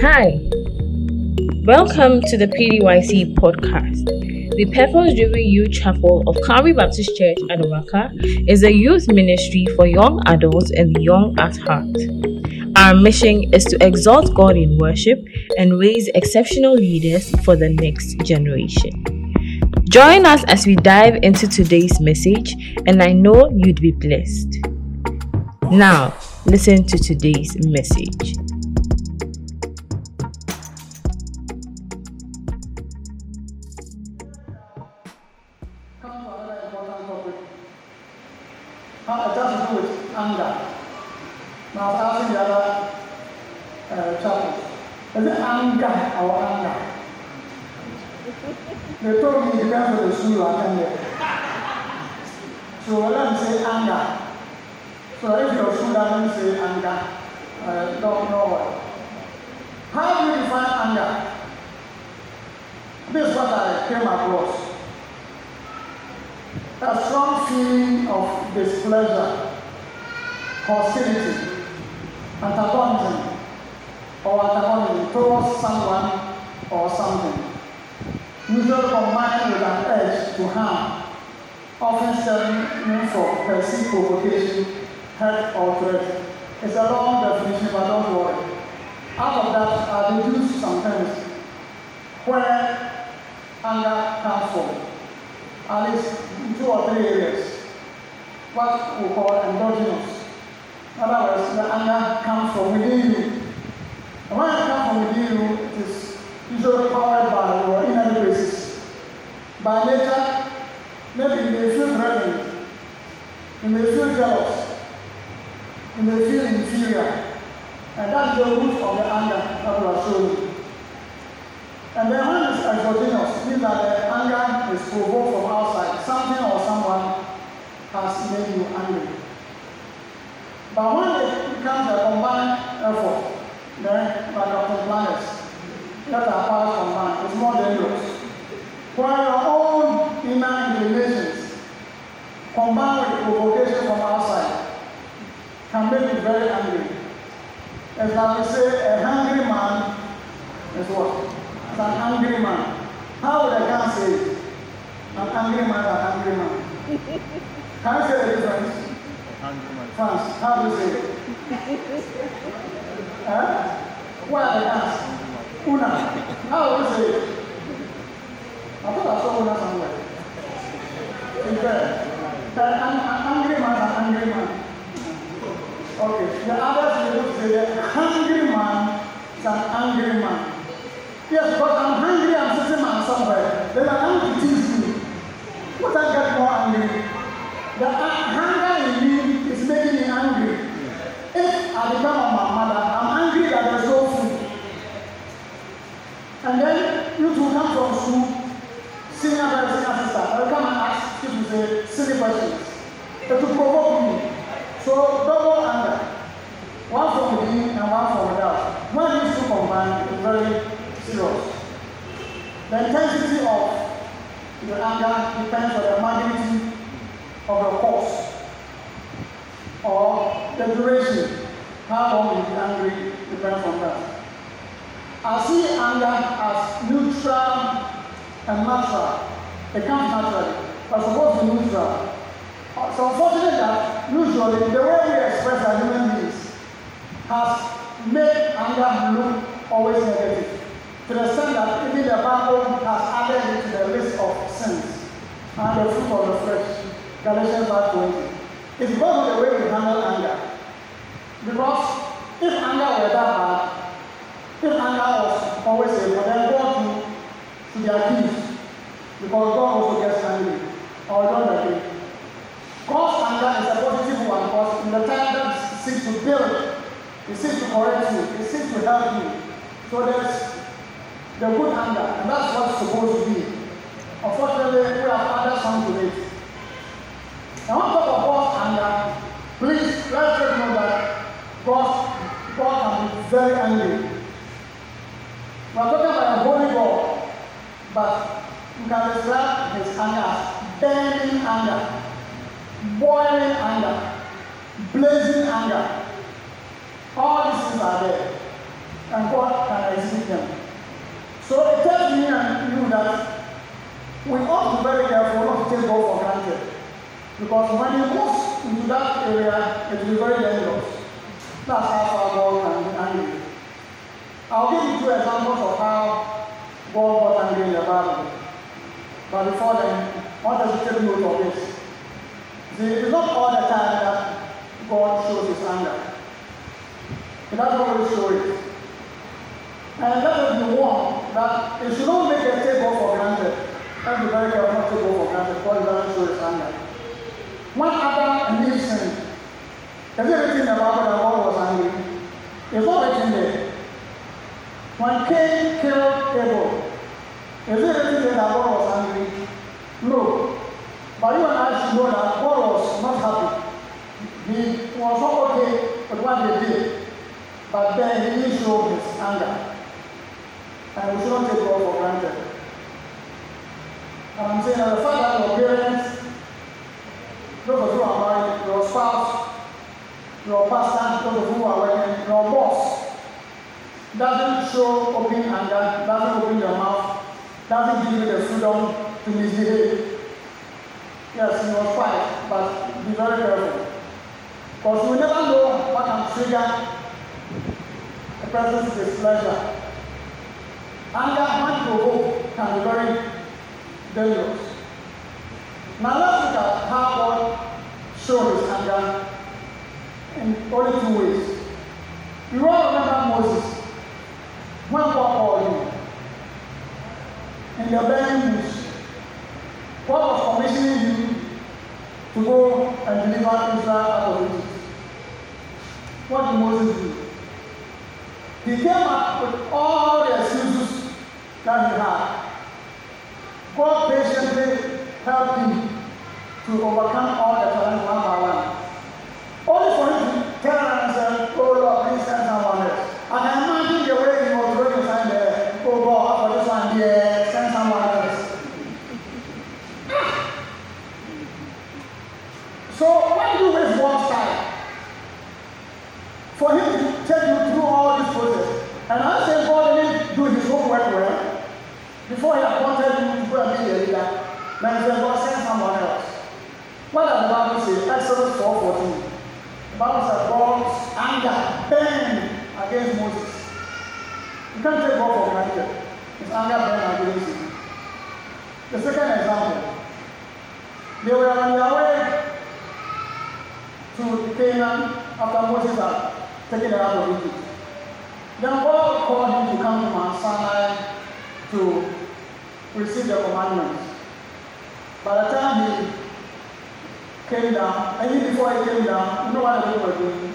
Hi, welcome to the PDYC podcast. The Purpose Driven Youth Chapel of Calvary Baptist Church, Adabraka, is a youth ministry for young adults and the young at heart. Our mission is to exalt God in worship and raise exceptional leaders for the next generation. Join us as we dive into today's message, and I know you'd be blessed. Now, listen to today's message. Attended. So let me anger. So if your school doesn't say anger, don't know what. How do you define anger? This is what I came across a strong feeling of displeasure, hostility, antagonism, or antagonism towards someone or something, usually combined with an urge to harm, often stemming from perceived provocation, hurt, or threat. It's a long definition, but don't worry. Out of that, I deduce some things where anger comes from at least two or three areas. What we call endogenous. In other words, the anger comes from within you. And when it comes from within you, it is usually powered by. By nature, maybe you may feel threatened, you may feel jealous, you may feel inferior. And that's the root of the anger that we are showing. And then when it's exogenous, means that the anger is provoked from outside. Something or someone has made you angry. But when it becomes a combined effort, then like Dr. Planets, that are powers combined, it's more dangerous. When your inner inclinations combined with provocation from outside can make you very angry. As we say, a hungry man is what? It's an angry man. How would I can say it? An angry man, an angry man. Can you say the difference? France, how do you say it? huh? Are the hands? Una. How do you say it? I thought I saw Una somewhere. In there. An, an angry man, an angry man. Okay. The others will say the hungry man is an angry man. Yes, but I'm hungry, I'm sitting on somewhere. Then I come to tease you. What I get more angry? The uh, hunger in me is making me angry. If I become a mother, I'm angry that there's no food. And then you two come from school, senior brother, senior sister, I come and ask you questions. It will provoke me. So double anger. One from within and one from without. When these two combine, it's very serious. The intensity of the anger depends on the magnitude of the cause or the duration. How long you be angry depends on that. I see anger as neutral and natural. It comes naturally, it's supposed to be neutral. So unfortunately that usually the way we express our human beings has made anger look always negative to the extent that even the Bible has added it to the list of sins and the fruit of the flesh. Galatians 5.20. It's because of the way we handle anger. Because if anger were that bad, if anger was always a then God should be accused. Because God also gets angry. Or don't agree. God's anger is a positive one because in the time that seeks to build, it seeks to correct you, it seeks to help you. So there's the good anger, and that's what it's supposed to be. Unfortunately, we have added some to it. Now, on top of God's anger, please let's note that God, God can be very angry. We are talking about a holy God, but you can describe his anger burning anger, boiling anger, blazing anger. All these things are there. And God can exceed them. So it tells me and you that we ought to be very careful not to take God for granted. Because when you moves into that area, it will be very dangerous. That's how far God can be angry. I'll give you two examples of how God got angry in the Bible. But before then, Want us to take note of this. See, it's not all the time that God shows his anger. He doesn't always show it. And let us be warned that it should not make a table for granted. Let's be very careful not to go for granted. God doesn't show his anger. When Adam and Eve sinned, is there anything in the Bible that God was angry? It's not written there. When Cain killed Abel, is there anything was angry? No. But you and I should know that God was not happy. He was not okay with what they did. But then he didn't show his anger. And we shouldn't take God for granted. And I'm saying that the fact that your parents, those of you who are married, your spouse, your pastor, those of you who are working, your boss, doesn't show open anger, doesn't open your mouth, doesn't give you the freedom to misbehave. Yes, you was fight, but be very careful. Because we never know what can trigger a person's displeasure. Anger, when provoked, can be very dangerous. Now let's look at how God showed his anger in only two ways. You all remember Moses when God called him in the burning. God was commissioning him to go and deliver Israel out of Egypt. What did Moses do? He came up with all the excuses that he had. God patiently helped him to overcome all the challenges one by one. Only for him to turn around and say, Oh Lord, please send someone else. And I imagine the way he was throwing his hand there, Oh God, for this one here, send someone else. So why do you waste God's time? For him to take you through all this process. And I say God didn't do his homework well before he appointed you to go and be a said, God send someone else. What does the Bible say? Exodus 4:14. The Bible says God's anger burned against Moses. You can't take God for granted. His anger burned against him. The second example, they were on their way to Canaan after Moses had taken them out of Egypt. Then God called him to come to Mount Sinai to receive the commandments. By the time he came down, and even before he came down, you know what they were doing?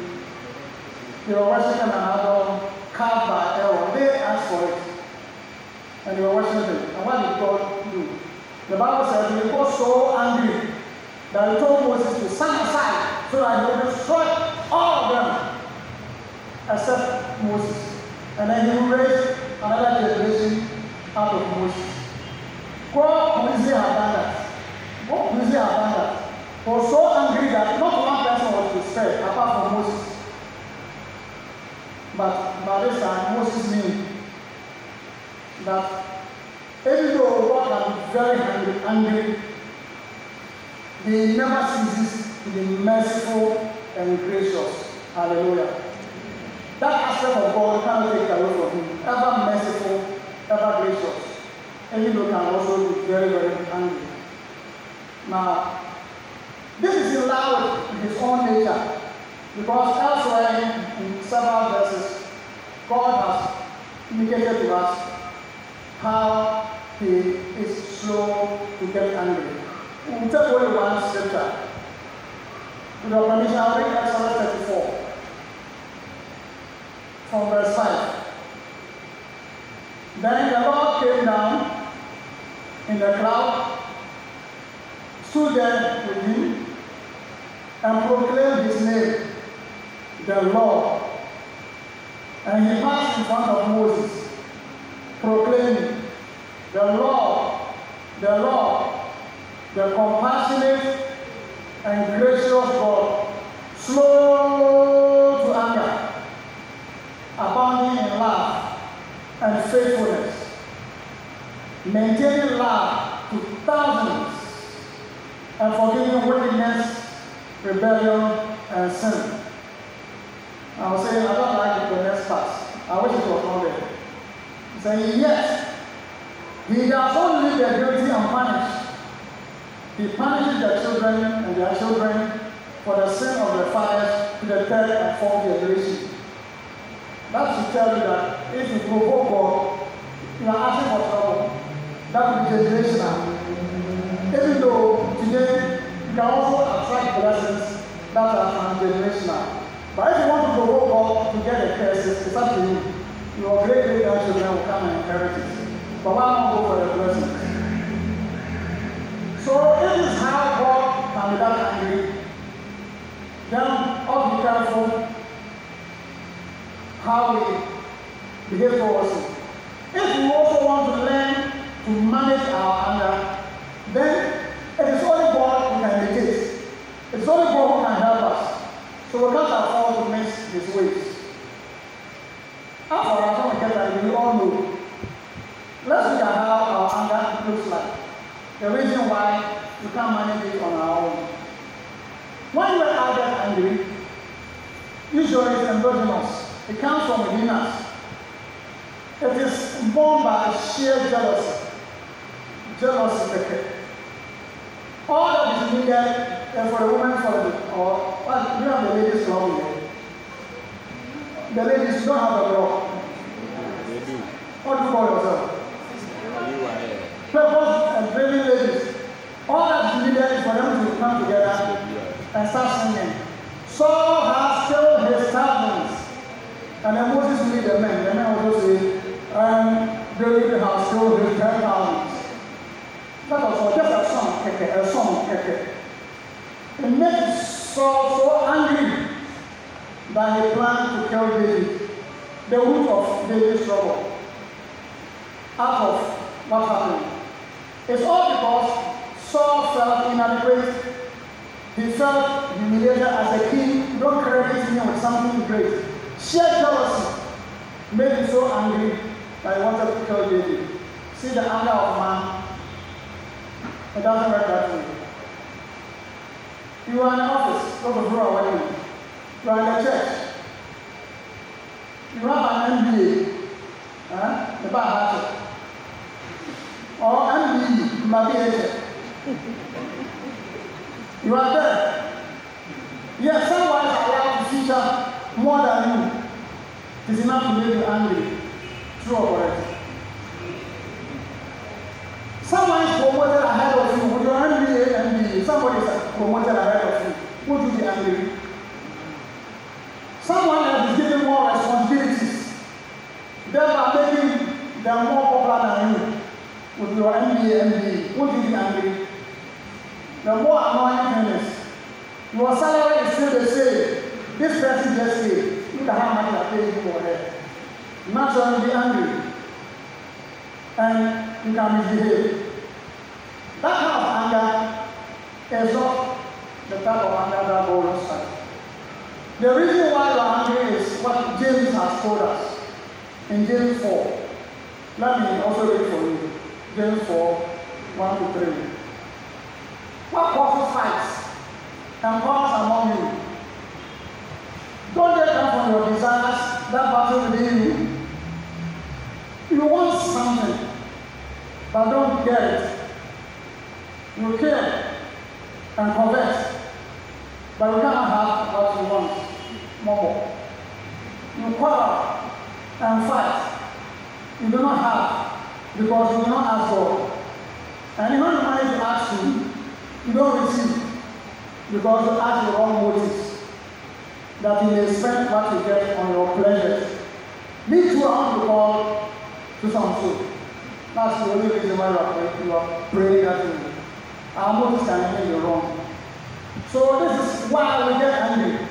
They were worshiping an idol carved by Aaron. They asked for it. And they were worshiping it. And what did God do? The Bible says he got so angry that he told Moses to stand aside so that he would destroy all of them except Moses. And then he will raise another generation out of Moses. God is here done that. God who is here done that. Was so angry that not one person was spared apart from Moses. But by this time, Moses knew that even though God can be very angry, angry he never ceases to be merciful and gracious. Hallelujah. That aspect of God cannot take away from him. Ever merciful, ever gracious. Even though can also be very, very angry. Now, this is allowed in line with his own nature. Because elsewhere in, in several verses, God has indicated to us how he is slow to get angry. We'll take only one scripture. With your permission, I'll read Exodus 34 from verse 5. Then the Lord came down in the cloud, stood there with him, and proclaimed his name, the Lord. And he passed in front of Moses, proclaiming, The Lord, the Lord, the compassionate and gracious God, slow to anger, abounding in love and faithfulness, maintaining love to thousands, and forgiving wickedness rebellion, and sin. I was saying, I don't like the next part. I wish it was not there. Saying, yes, he does not leave the guilty unpunished. He punishes their children and their children for the sin of their fathers to the third and fourth generation. That should tell you that if you provoke God, you are asking for trouble. That will be generational. Even though today you can also attract blessings that are generational. But if you want to provoke God to get a curse, it's up to you. Your great great grandchildren will come and inherit it. But why not go for the blessing? So it is how God can be that angry. Then to be careful how we behave towards it. If we also want to learn to manage our anger, then it is only God who can meditate. It's only God who can help us. So we can't afford to miss his ways. To get that, we all know. Let's look at how our anger looks like. The reason why we can't manage it on our own. When you are angry, usually it's endogenous. It comes from within us. It is born by sheer jealousy. Jealousy, all that is needed for a woman for the, or what, you have the ladies club here. The ladies don't have a girl. They do. What do you call yourself? You are. Purpose and training ladies. All that is needed is for them to come together and start singing. Saul has killed his thousands. And then Moses lead the men. The men also say, um, David has killed his ten thousands. That was all, just a song, a song, keke. It made Saul so angry that he planned to kill David. The root of David's trouble. Out of what happened. It's all because Saul felt inadequate. He felt humiliated as a king. Don't credit him with something great. Sheer jealousy made him so angry that he wanted to kill David. See the anger of man it doesn't work that way. You are in an office, of you are working. You are in a church. You have an MBA, huh? the bar or MBE, agent. You are there. Yes, someone is allowed to feature more than you. It enough to make you angry. True or correct? Someone is promoted ahead of you. With your MBA, MBA, somebody is promoted ahead you. You angry? Someone else is given more responsibilities, thereby making them more popular than you. With your MBA, MBA, would you be angry? The more annoying thing is, your salary is still the same. This person just said, look at how much I pay you for her. Naturally, be angry. And you can misbehave. That kind of anger is not the type of anger that God looks like. The reason why you are angry is what James has told us in James 4. Let me also read for you. James 4, 1 to 3. What causes fights and quarrels among you? Don't they come from your desires that battle within you? You want something but don't get it. You kill and covet, but you cannot have what you want. More. You quarrel and fight. You do not have because you do not ask God. And when the money to ask you, you don't receive because you ask the wrong motives that you may spend what you get on your pleasures. Me too, I want to call to some food. That's the only reason why you are praying, you are that way. Our motives can you wrong. So this is why we get angry.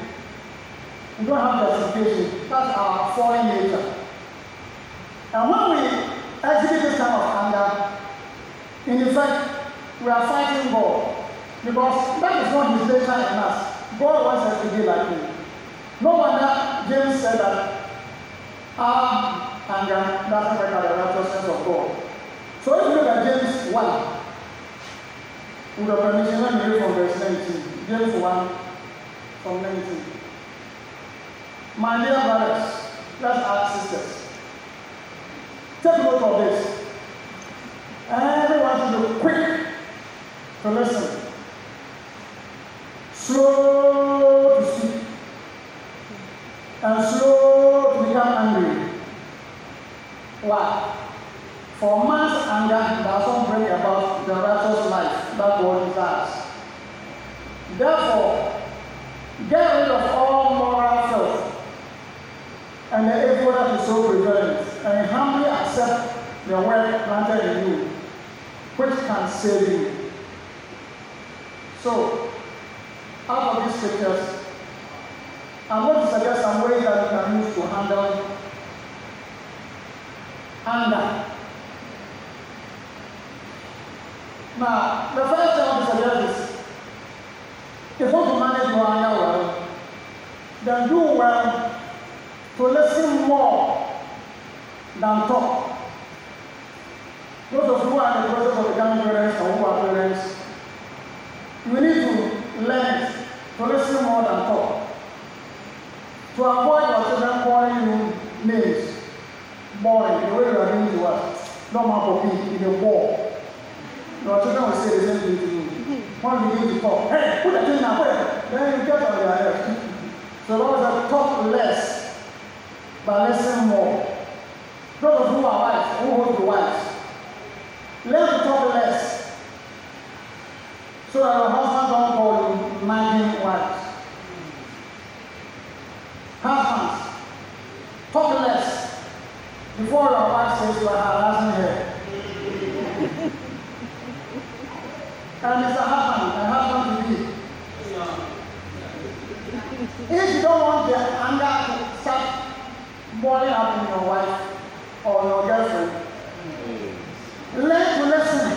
We don't have justification. That's our fallen nature. And when we exhibit this kind of anger, in effect, we are fighting God. Because that is not his nature in us. God wants us to be like him. No wonder James said that our anger doesn't the righteousness of God. So if you look at James 1, with the permission, let me read from verse 19. James 1, community. My dear brothers, let's ask sisters. Take note of this. Everyone should be quick to listen, slow to speak, and slow to become angry. Why? For man's anger does not bring about the righteous life that God desires. Therefore, get rid of all moral filth and the evil that is so prevalent, and humbly accept the word planted in you, which can save you. So, out of these scriptures, I'm going to suggest some ways that you can use to handle anger. Now, the first thing I want to suggest is if you want to manage your anger well, then do well to listen more than talk. Those of who are in the process of becoming parents or who are parents, you need to learn to listen more than talk. To avoid your children calling you names, boy, the way you are doing to us, no matter what, in the war. Your children will say the same thing to you. One begin to talk, hey, put that thing now, where? Then you get on your head. So Lord said, talk less, but listen more. Those who are wives, who hold the wives, learn to talk less. So that your husband don't call you nagging wives. Husbands, talk less before your wife says you are harassing her. And Mr. Husband, and husband to be. If you don't want the anger to start boiling up in your wife or your girlfriend, learn to listen.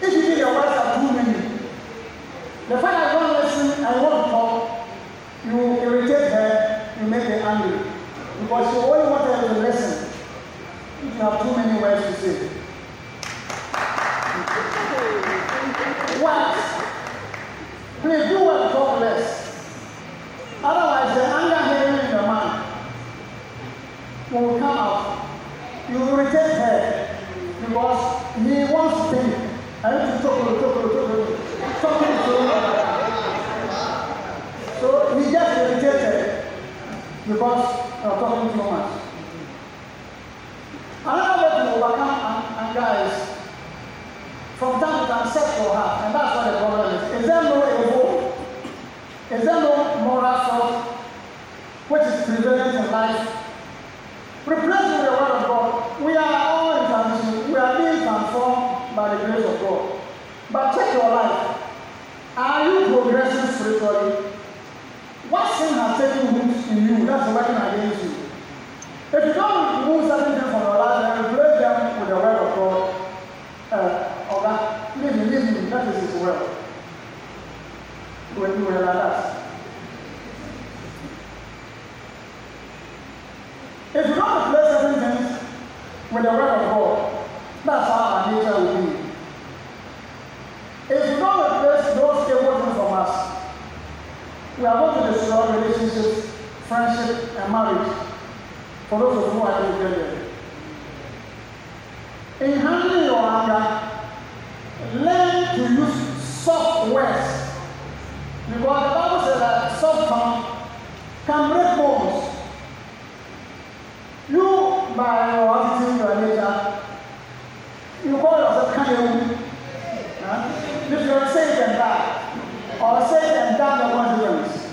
If you think your words are too many, the fact that you don't listen and want to talk, you irritate her, you make her angry. Because you only want her to listen. You have too many words to say. Wives, please do well to talk less. Otherwise, the anger hidden in the man will come out. You will irritate her because he wants to think. I need to talk to talk to talk to talking to So he gets irritated because you're talking too much. Another way to overcome an- anger is from time to time set your heart, and that's what the problem is. Is there no evil? Is there no moral fault which is prevalent in life? Replace with the word of God. We are all in transition. We are being transformed by the grace of God. But check your life. Are you progressing spiritually? What sin has taken root in you that's working against you? If you don't remove certain things from your life and replace them with the word of God, uh, or that, leave me, leave me, that is his word. When you are like that. If you don't replace certain things with the word of God, that's how our nature will be. If you don't replace those evil things from us, we are going to destroy relationships, friendship, and marriage for those of you who are together. In handling your anger, learn to use soft words. Because the Bible says that soft tongue can break bones. You, by your attitude, your nature, you call yourself Kanye huh? You're saved and die, or saved and die the consequence.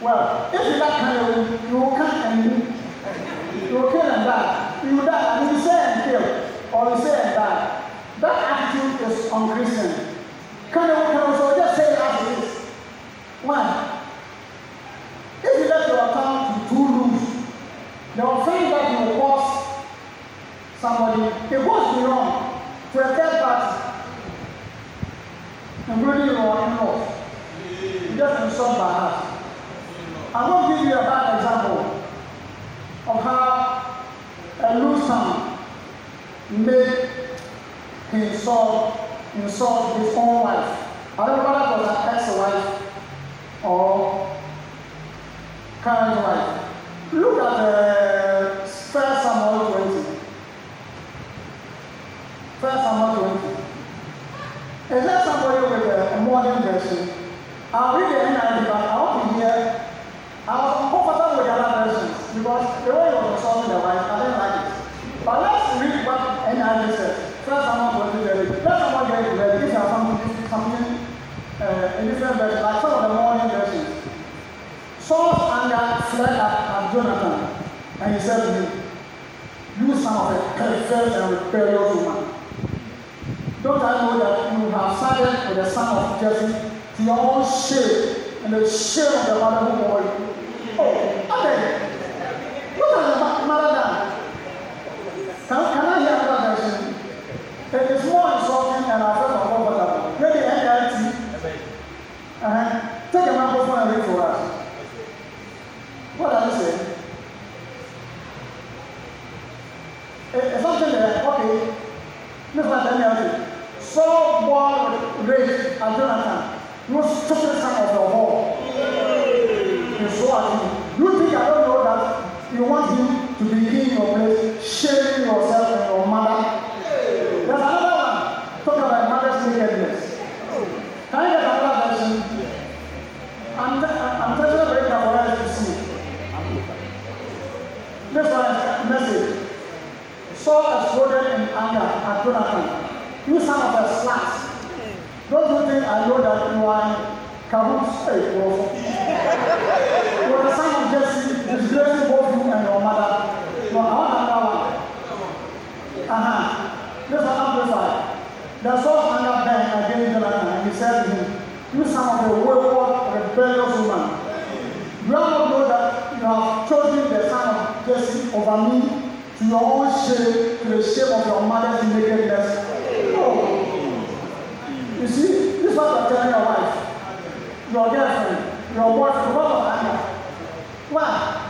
Well, if you like Kanye, you will come and you will kill and die. You will die, and you say and kill, or you say and die. That attitude is unchristian. Kanye can also just say it as it is. Why? If you let your tongue to too loose, the offense that you will cause somebody, it goes beyond to a including your in-laws. You just insult by heart. Going to give you a bad example of how a tongue made himself insult his own wife. I remember that was an ex-wife or current wife. Look at uh, First Samuel 20. First Samuel 20. Is there somebody with a, modern version? I'll read the NIV, but I want to hear. I was comfortable with the other versions because the way you was solving the wife, I didn't like it. But let's read what NIV says. First Samuel 20. Let someone get it ready. If you have something, something uh, in different versions, like some of the modern versions. Saul's anger fled at, at Jonathan, and he said to him, You son of a perverse and rebellious woman. Don't I know that sided with the son of Jesse to your own shame and the shame of the mother who bore you? Oh, okay. What has the mother done? nosotros shame, the shame of your mother's nakedness? No. You see, this is what you're telling your wife, your girlfriend, your boyfriend, because of anger. Why?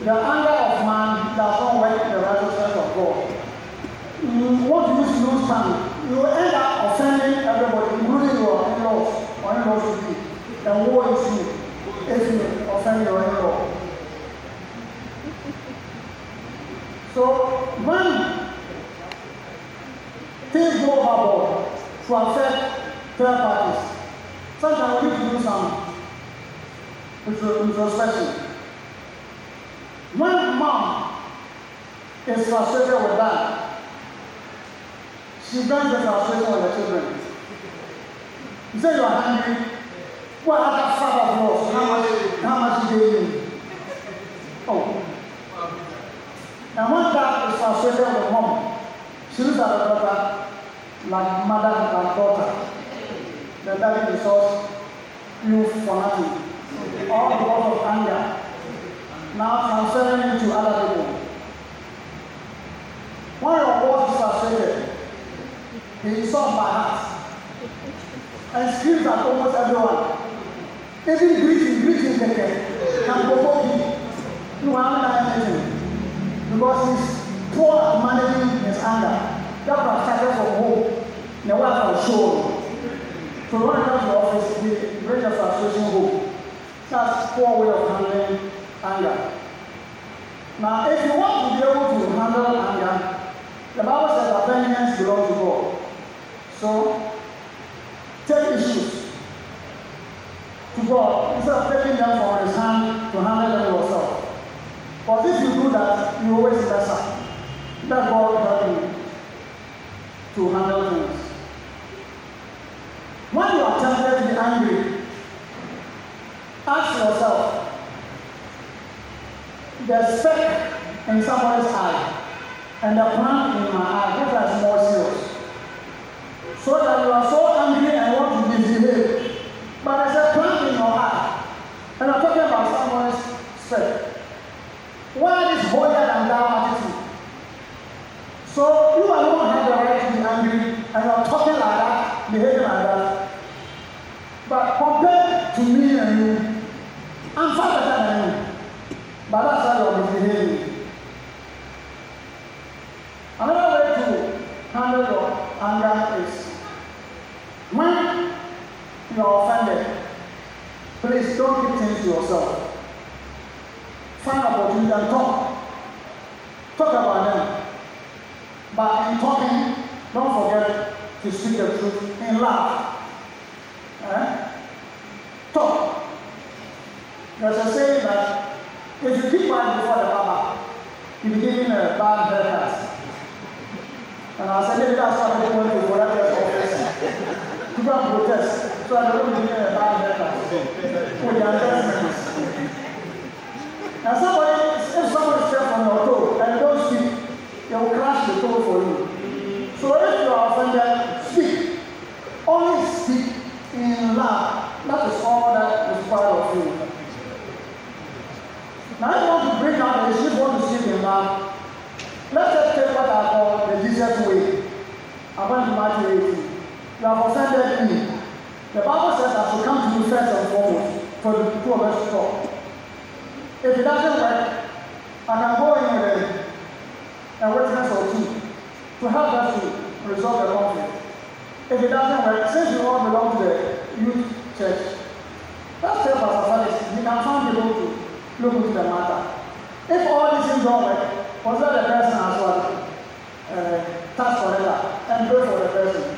The anger of man does not work the righteousness of God. You want to use no stand, things go overboard to affect third parties, sometimes we need to do some introspection. When mom is frustrated with that, she brings the frustration with the children. You say you are hungry, what other father of yours, how much, how much you gave me? Oh. And when dad is frustrated with mom, she looks at the daughter like mother and daughter. The daddy insults you for nothing. All because of anger. Now transferring it to other people. When your boss is frustrated, he insults by heart and screams at almost everyone. Even greeting, greeting keke, can provoke you. You haven't done anything because he's poor at managing his anger. That was started from home. Now show. So when I come to office, the frustration home. That's poor way of handling anger. Now, if you want to be able to handle anger, the Bible says that vengeance belongs to God. So, take issues to God instead of taking them from His hand to handle them yourself. But if you do that, you always mess up. Let God help you to handle the speck in somebody's eye and the plank in my eye, which is more serious. So that you are so angry and want to misbehave. But there's a plank in your eye. And I'm talking about someone's speck. Why this holier than thou attitude? So you alone have the right to be angry and you are talking like that, behaving like that. But compared to me and you, I'm far better than you. But that's how you're misbehaving. Another way to handle your anger is please don't keep things to yourself. And talk. Talk about them. But in talking, don't forget to speak the truth in love. Eh? Talk. There's a saying that if you keep quiet before the Baba, you'll be giving a bad haircut. And I said, maybe that's why people went to whatever office. People protest, so I don't give a bad haircut. For the investments. Toe for you. So if you are offended, speak. Only speak in love. That is all that is part of you. Now, I want to bring out the sheep want to speak in love. Let's just take what I call the Jesus way. I went to Matthew 18. You have offended me. The Bible says I should come to you first and foremost for the two of us to talk. If it doesn't work, I can go in with a, a witness or two to help us to resolve the conflict. If it doesn't work, since you all belong to the youth church, let's tell Pastor Felix, he can find people to look into the matter. If all these things don't work, consider the person as well. Uh, task forever and pray for the person.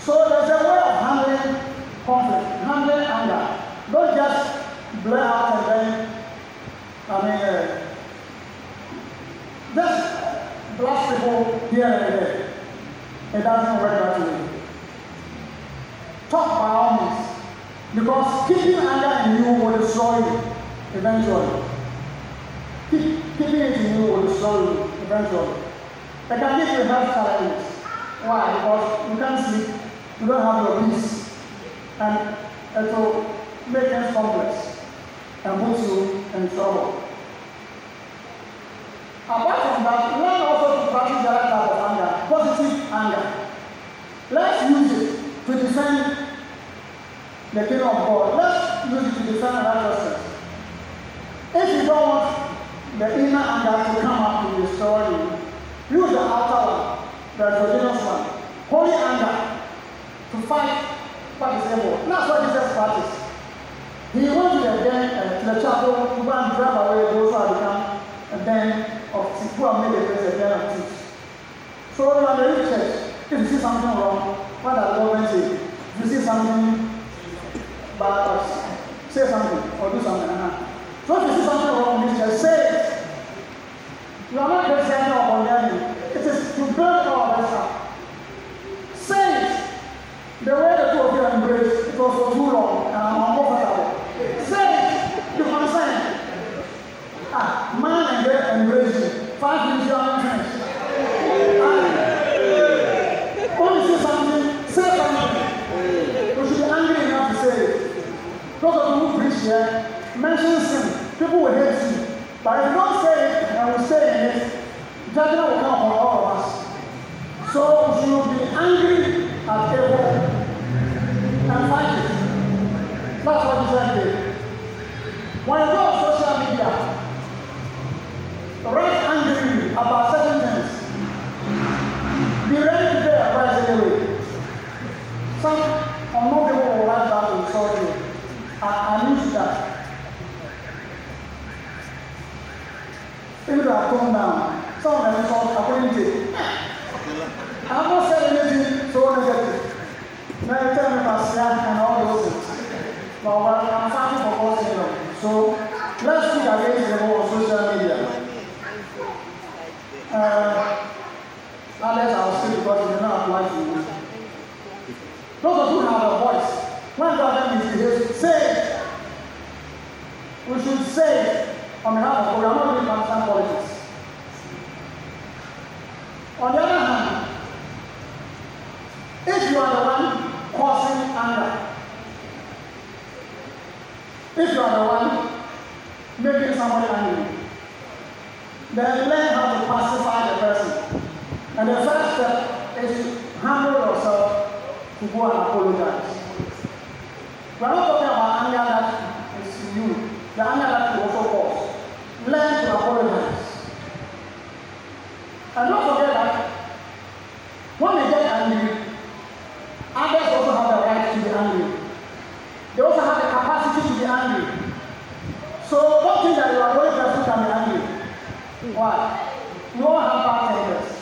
So there's a way of handling conflict, handling anger. Don't just blare out blast here and there. It doesn't work that way. Talk by all means. Because keeping anger in you will destroy you eventually. Keep, keeping it in you will destroy you eventually. It can give you health challenges. Why? Because you can't sleep, you don't have your peace, and it will make things complex and put you in trouble. Apart from that, learn also to practice the other type of anger, positive anger. Let's use it to defend the kingdom of God. Let's use it to defend righteousness. If you don't want the inner anger to come up to destroy you, use the outer one, the exogenous one. Holy anger to fight what is evil. That's what Jesus practiced. He went to the den, uh, to the chapel to go and drive away those who have become a den made the place a thieves. So you are the church, if you see something wrong, what does government say? If you see something bad, say something or do something. Uh-huh. So if you see something wrong in church, say it. You are not criticizing or condemning. It is to build our up. Say it. The way the two of you embrace, it was for too long and I'm uncomfortable. Say it. You understand? Ah, man and girl embrace you. Five minutes you are in trench. When you say something, say something. You should be angry enough to say it. Those of you who preach here, mention sin. People will hate you. But if you don't say it and we stay in it, judgment will come upon all of us. So you should be angry at evil and fight it. That's what Jesus did. When you then learn how to pacify the person. And the first step is to humble yourself to go and apologize. We are not talking about anger that is you, the anger that you also cause. Learn to apologize. And don't forget that when they get angry, others also have the right to be angry. They also have the capacity Why? We all have bad tempers.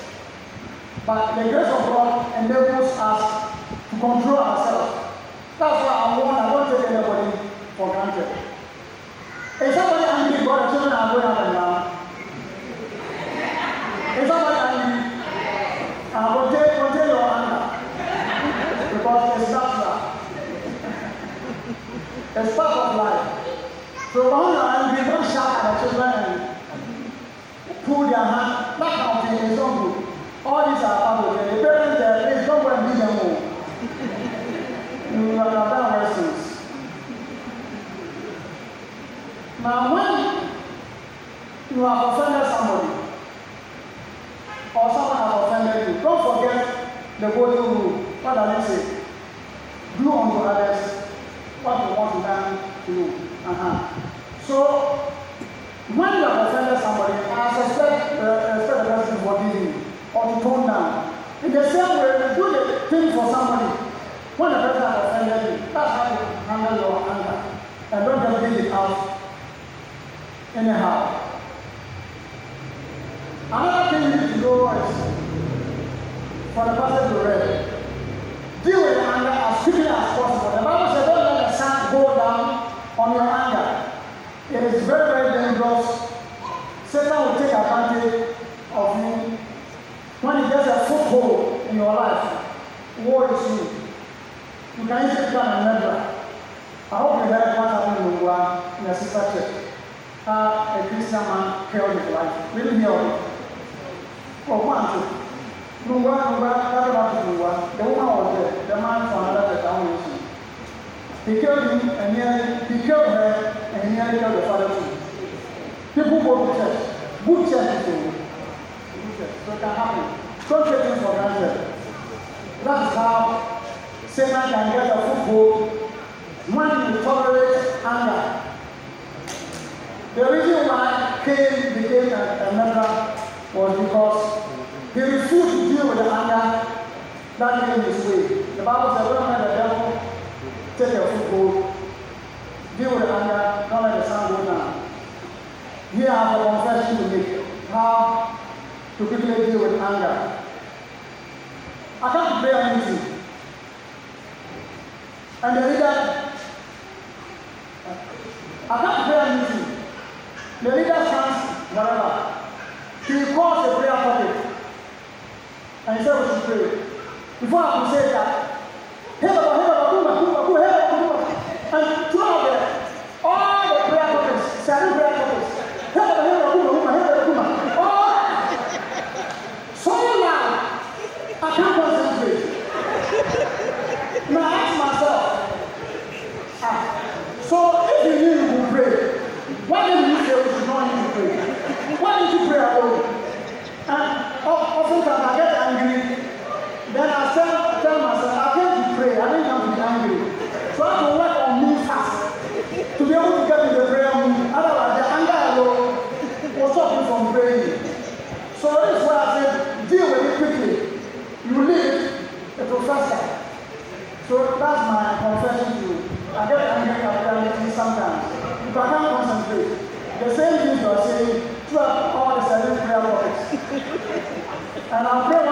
But the grace of God enables us to control ourselves. That's why I want, I don't take anybody for granted. Is somebody angry God the children are going up and down? Is somebody angry? Uh, contain, contain your anger. Because it's natural. It's part of life. So when you're angry, don't shout at the children and pull their hand. That kind of thing is not. All these are part of it. The parents there, please don't go and beat them all. You have done things. Now when you have offended somebody, or someone has offended you, don't forget the golden rule. What does it say? Do unto others what you want to done to you. Uh-huh. So when you have offended somebody, thing for somebody. When the person has offended you, that's how you handle your anger. And don't just leave it out anyhow. Another thing you need to know is for the person wote sio mtaishi kuwa na nadra au kedara kwanza Mungu na sipate a ah, ekisama chaotic life mimi ndio kwa kwanza Mungu wangu kama watu Mungu the woman was there. The man from another town is he killed him and he, he killed her and he killed the father too. People go to church. Good church is good church. So it can happen. Don't take it for granted. That is how Satan can get a foothold when you tolerate anger. The reason why Cain became a, a member was because he refused to deal with the anger that came his way. The Bible says, don't let the devil take a foothold, deal with the anger, don't let the sun go down. Here have a confession to make how to quickly deal with anger. I come to prayer meeting, and the leader, I to prayer meeting, the leader stands whatever. He calls a prayer topic, and he said we should pray. Before I could say that, hey, Baba, hey, Baba, Kuma, Kuma, Kuma, hey, Kuma, and Ela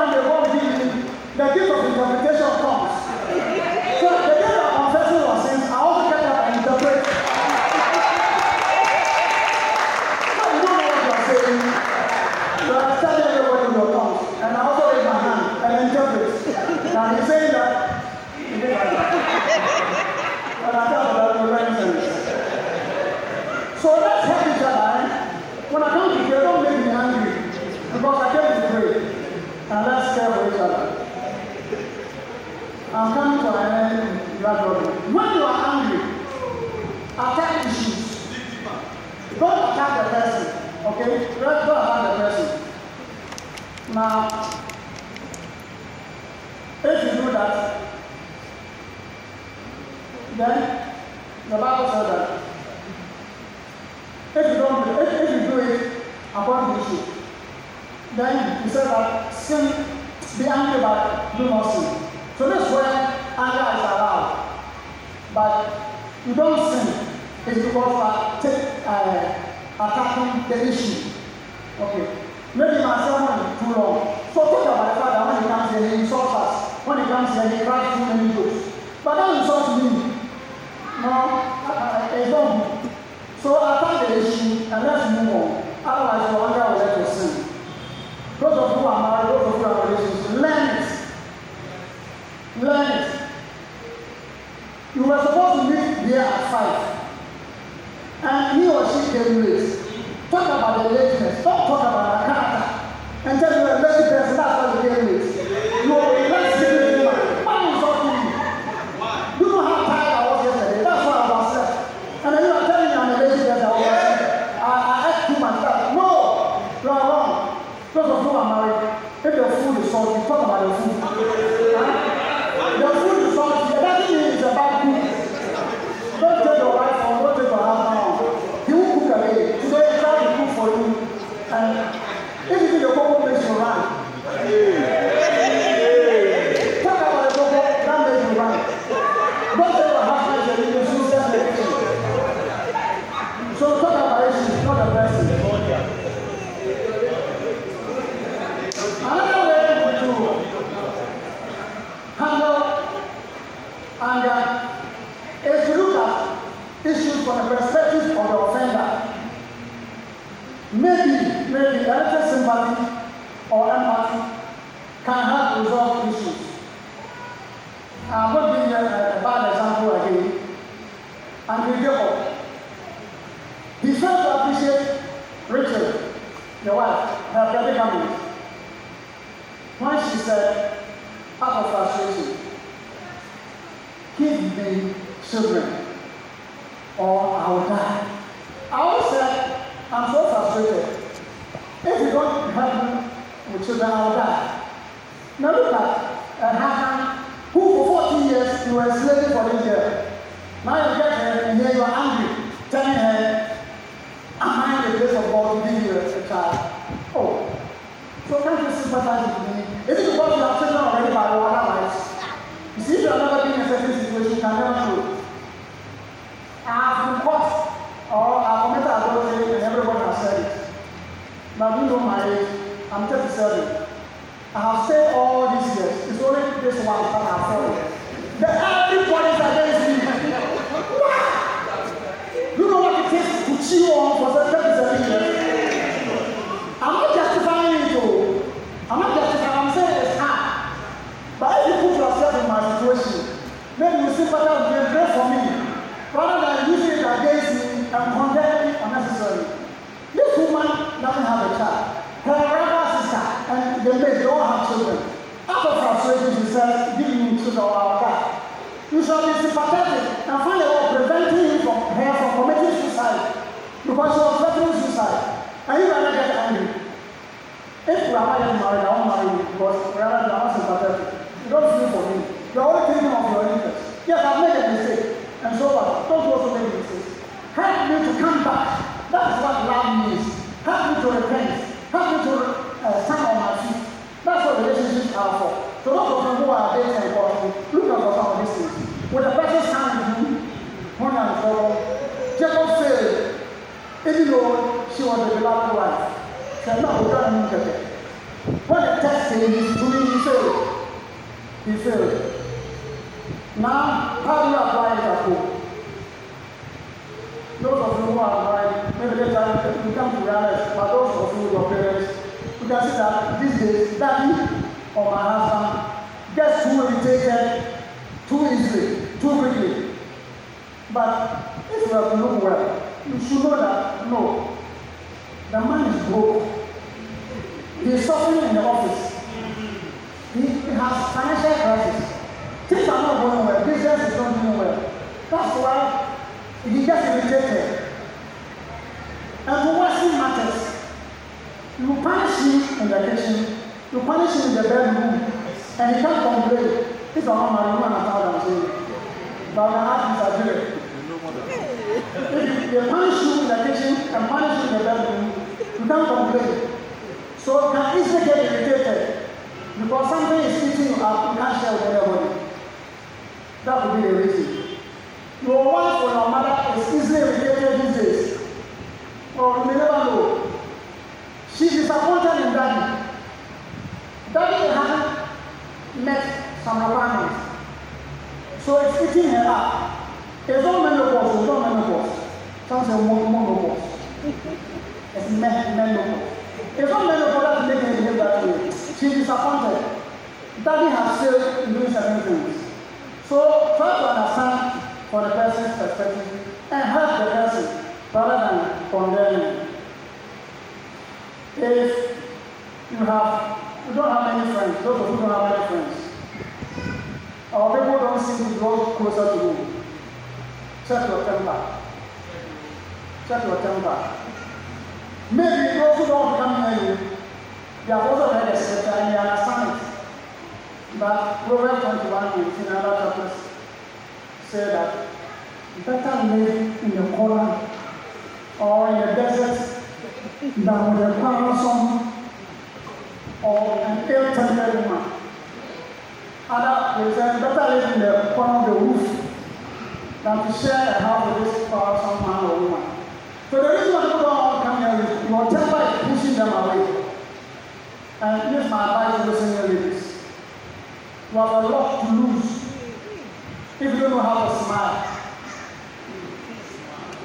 I'm so frustrated. If you don't help me with children, I'll die. Now look at uh, a Hakan, who for 40 years he was slaving for Israel. Now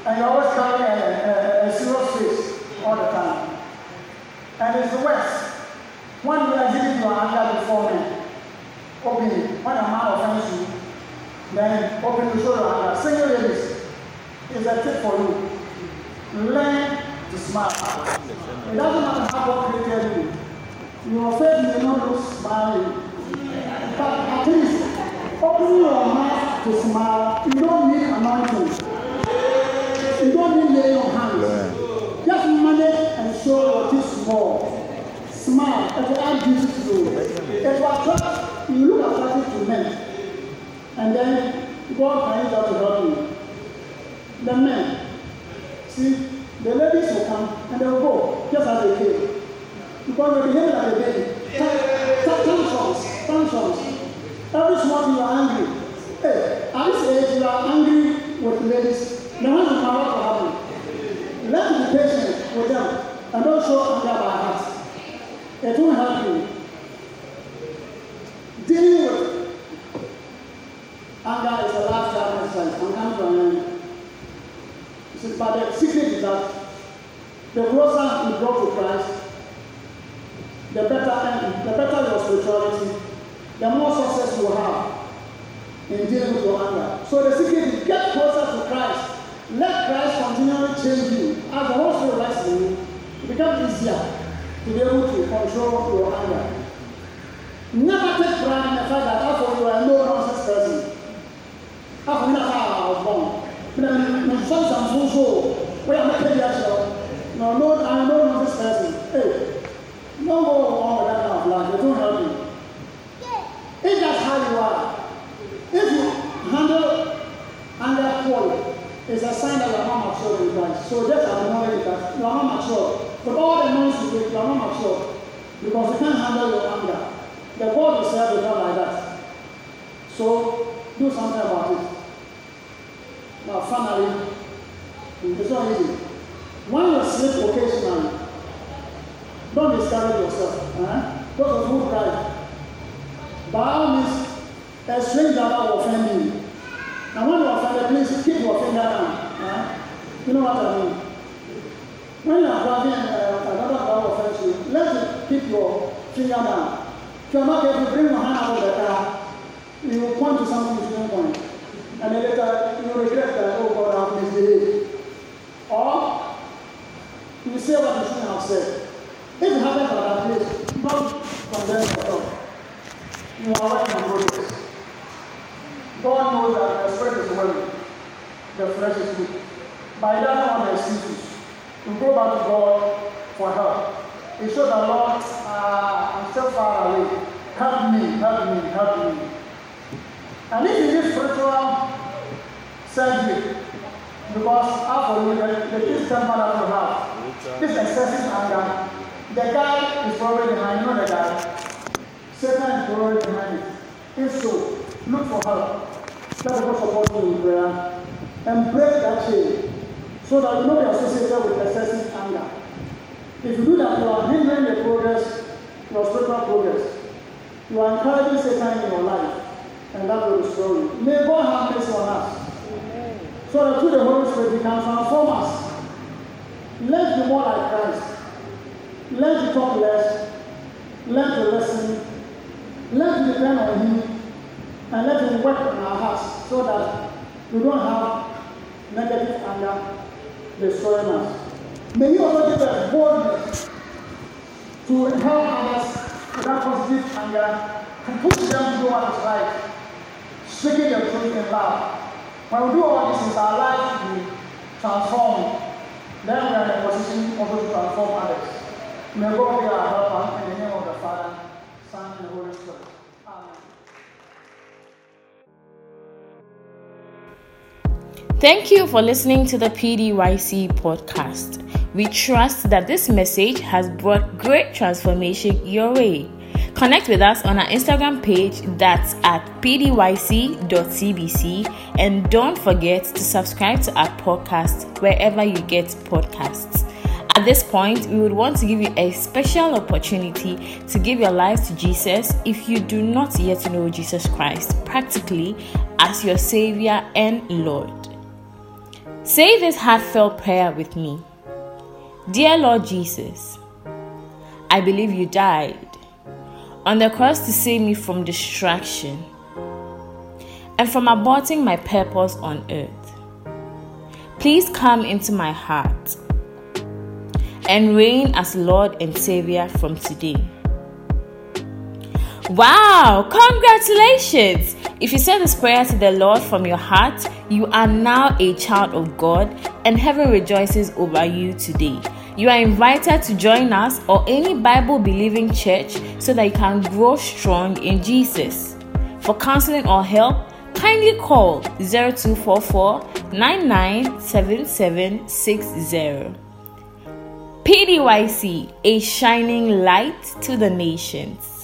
And you always carry a, a, a face all the time. And it's the worst. When you are giving your anger before men, openly, when a man offends you, then open to show your anger. Single ladies, is a tip for you. Learn to smile. It doesn't matter how God created you. Your face may not look smiling. But at least, open your mouth to smile. Will add to you. It will attract, you look attractive to men. And then God can use that to you. The men, see, the ladies will come and they will go just as they came. Because they behave like a baby. Tantrums, tantrums. Every small thing you are angry. Hey, at this age you are angry with ladies. The one who can what will happen. Learn to be patient with them and don't show anger by heart. It won't help you. Dealing with anger is a lifetime exercise. I'm coming to an end. You see, But the secret is that the closer you draw to Christ, the better the better your spirituality, the more success you will have in dealing with your anger. So the secret is get closer to Christ. Let Christ continually change you. As the Holy Spirit rests in you, it becomes easier to be able to control your anger. Never take pride in the fact that after you are a no nonsense person. After me, I was born. My son is so where am I paid No, no, I'm a no nonsense person. Hey, no go on with that kind of life. It won't help you. If that's how you are, if you handle anger it's a sign that you are not mature in Christ. So just acknowledge that you are not mature. With all the noise you make, you are not mature. Because you can't handle your anger. The you serve is not like that. So do something about it. Now finally, it's not easy. When you sleep occasionally, don't discourage yourself. Eh? Those of you who drive, by all means, a stranger that will offend you. And when you offend, please keep your finger down. Eh? You know what I mean? When you are driving uh, another car offends you, let you keep your finger down. If you are not to bring your hand out of the car, you will point to something you shouldn't point. And then later you regret that, oh God, I have misbehaved. Or you say what you shouldn't have said. If it happens at that place, don't condemn yourself. You are working in progress. God knows that the spirit is willing, the flesh is weak. By that one excuses. You go back to God for help. It shows that Lord, uh, I'm still far away. Help me, help me, help me. And if you need spiritual surgery, because after you, the, the kids temper that you have, this excessive anger, the guy is probably behind, you know the guy. Satan is probably behind it. If so, look for help. Let God support you in prayer and break that chain so that you not be associated with excessive anger. If you do that, you are hindering the progress, your spiritual progress. You are encouraging Satan in your life, and that will destroy you. May God have mercy on us. So that through the Holy Spirit, He can transform us. Let's be more like Christ. To talk less. To listen. To depend on Him. And let Him work on our hearts so that we don't have negative anger destroying us. May He also give us boldness to help others with that positive anger, to push them to what is right, speaking the truth in love. When we do all this, is our life to be transformed. Then we are in a position also to transform others. May God be our helper in the name of the Father, Son, and Holy Spirit. Thank you for listening to the PDYC podcast. We trust that this message has brought great transformation your way. Connect with us on our Instagram page that's at pdyc.cbc and don't forget to subscribe to our podcast wherever you get podcasts. At this point, we would want to give you a special opportunity to give your life to Jesus if you do not yet know Jesus Christ practically as your Savior and Lord. Say this heartfelt prayer with me Dear Lord Jesus, I believe you died on the cross to save me from distraction and from aborting my purpose on earth. Please come into my heart and reign as Lord and Savior from today. Wow, congratulations! If you said this prayer to the Lord from your heart, you are now a child of God and heaven rejoices over you today. You are invited to join us or any Bible believing church so that you can grow strong in Jesus. For counseling or help, kindly call 0244 997760. PDYC, a shining light to the nations.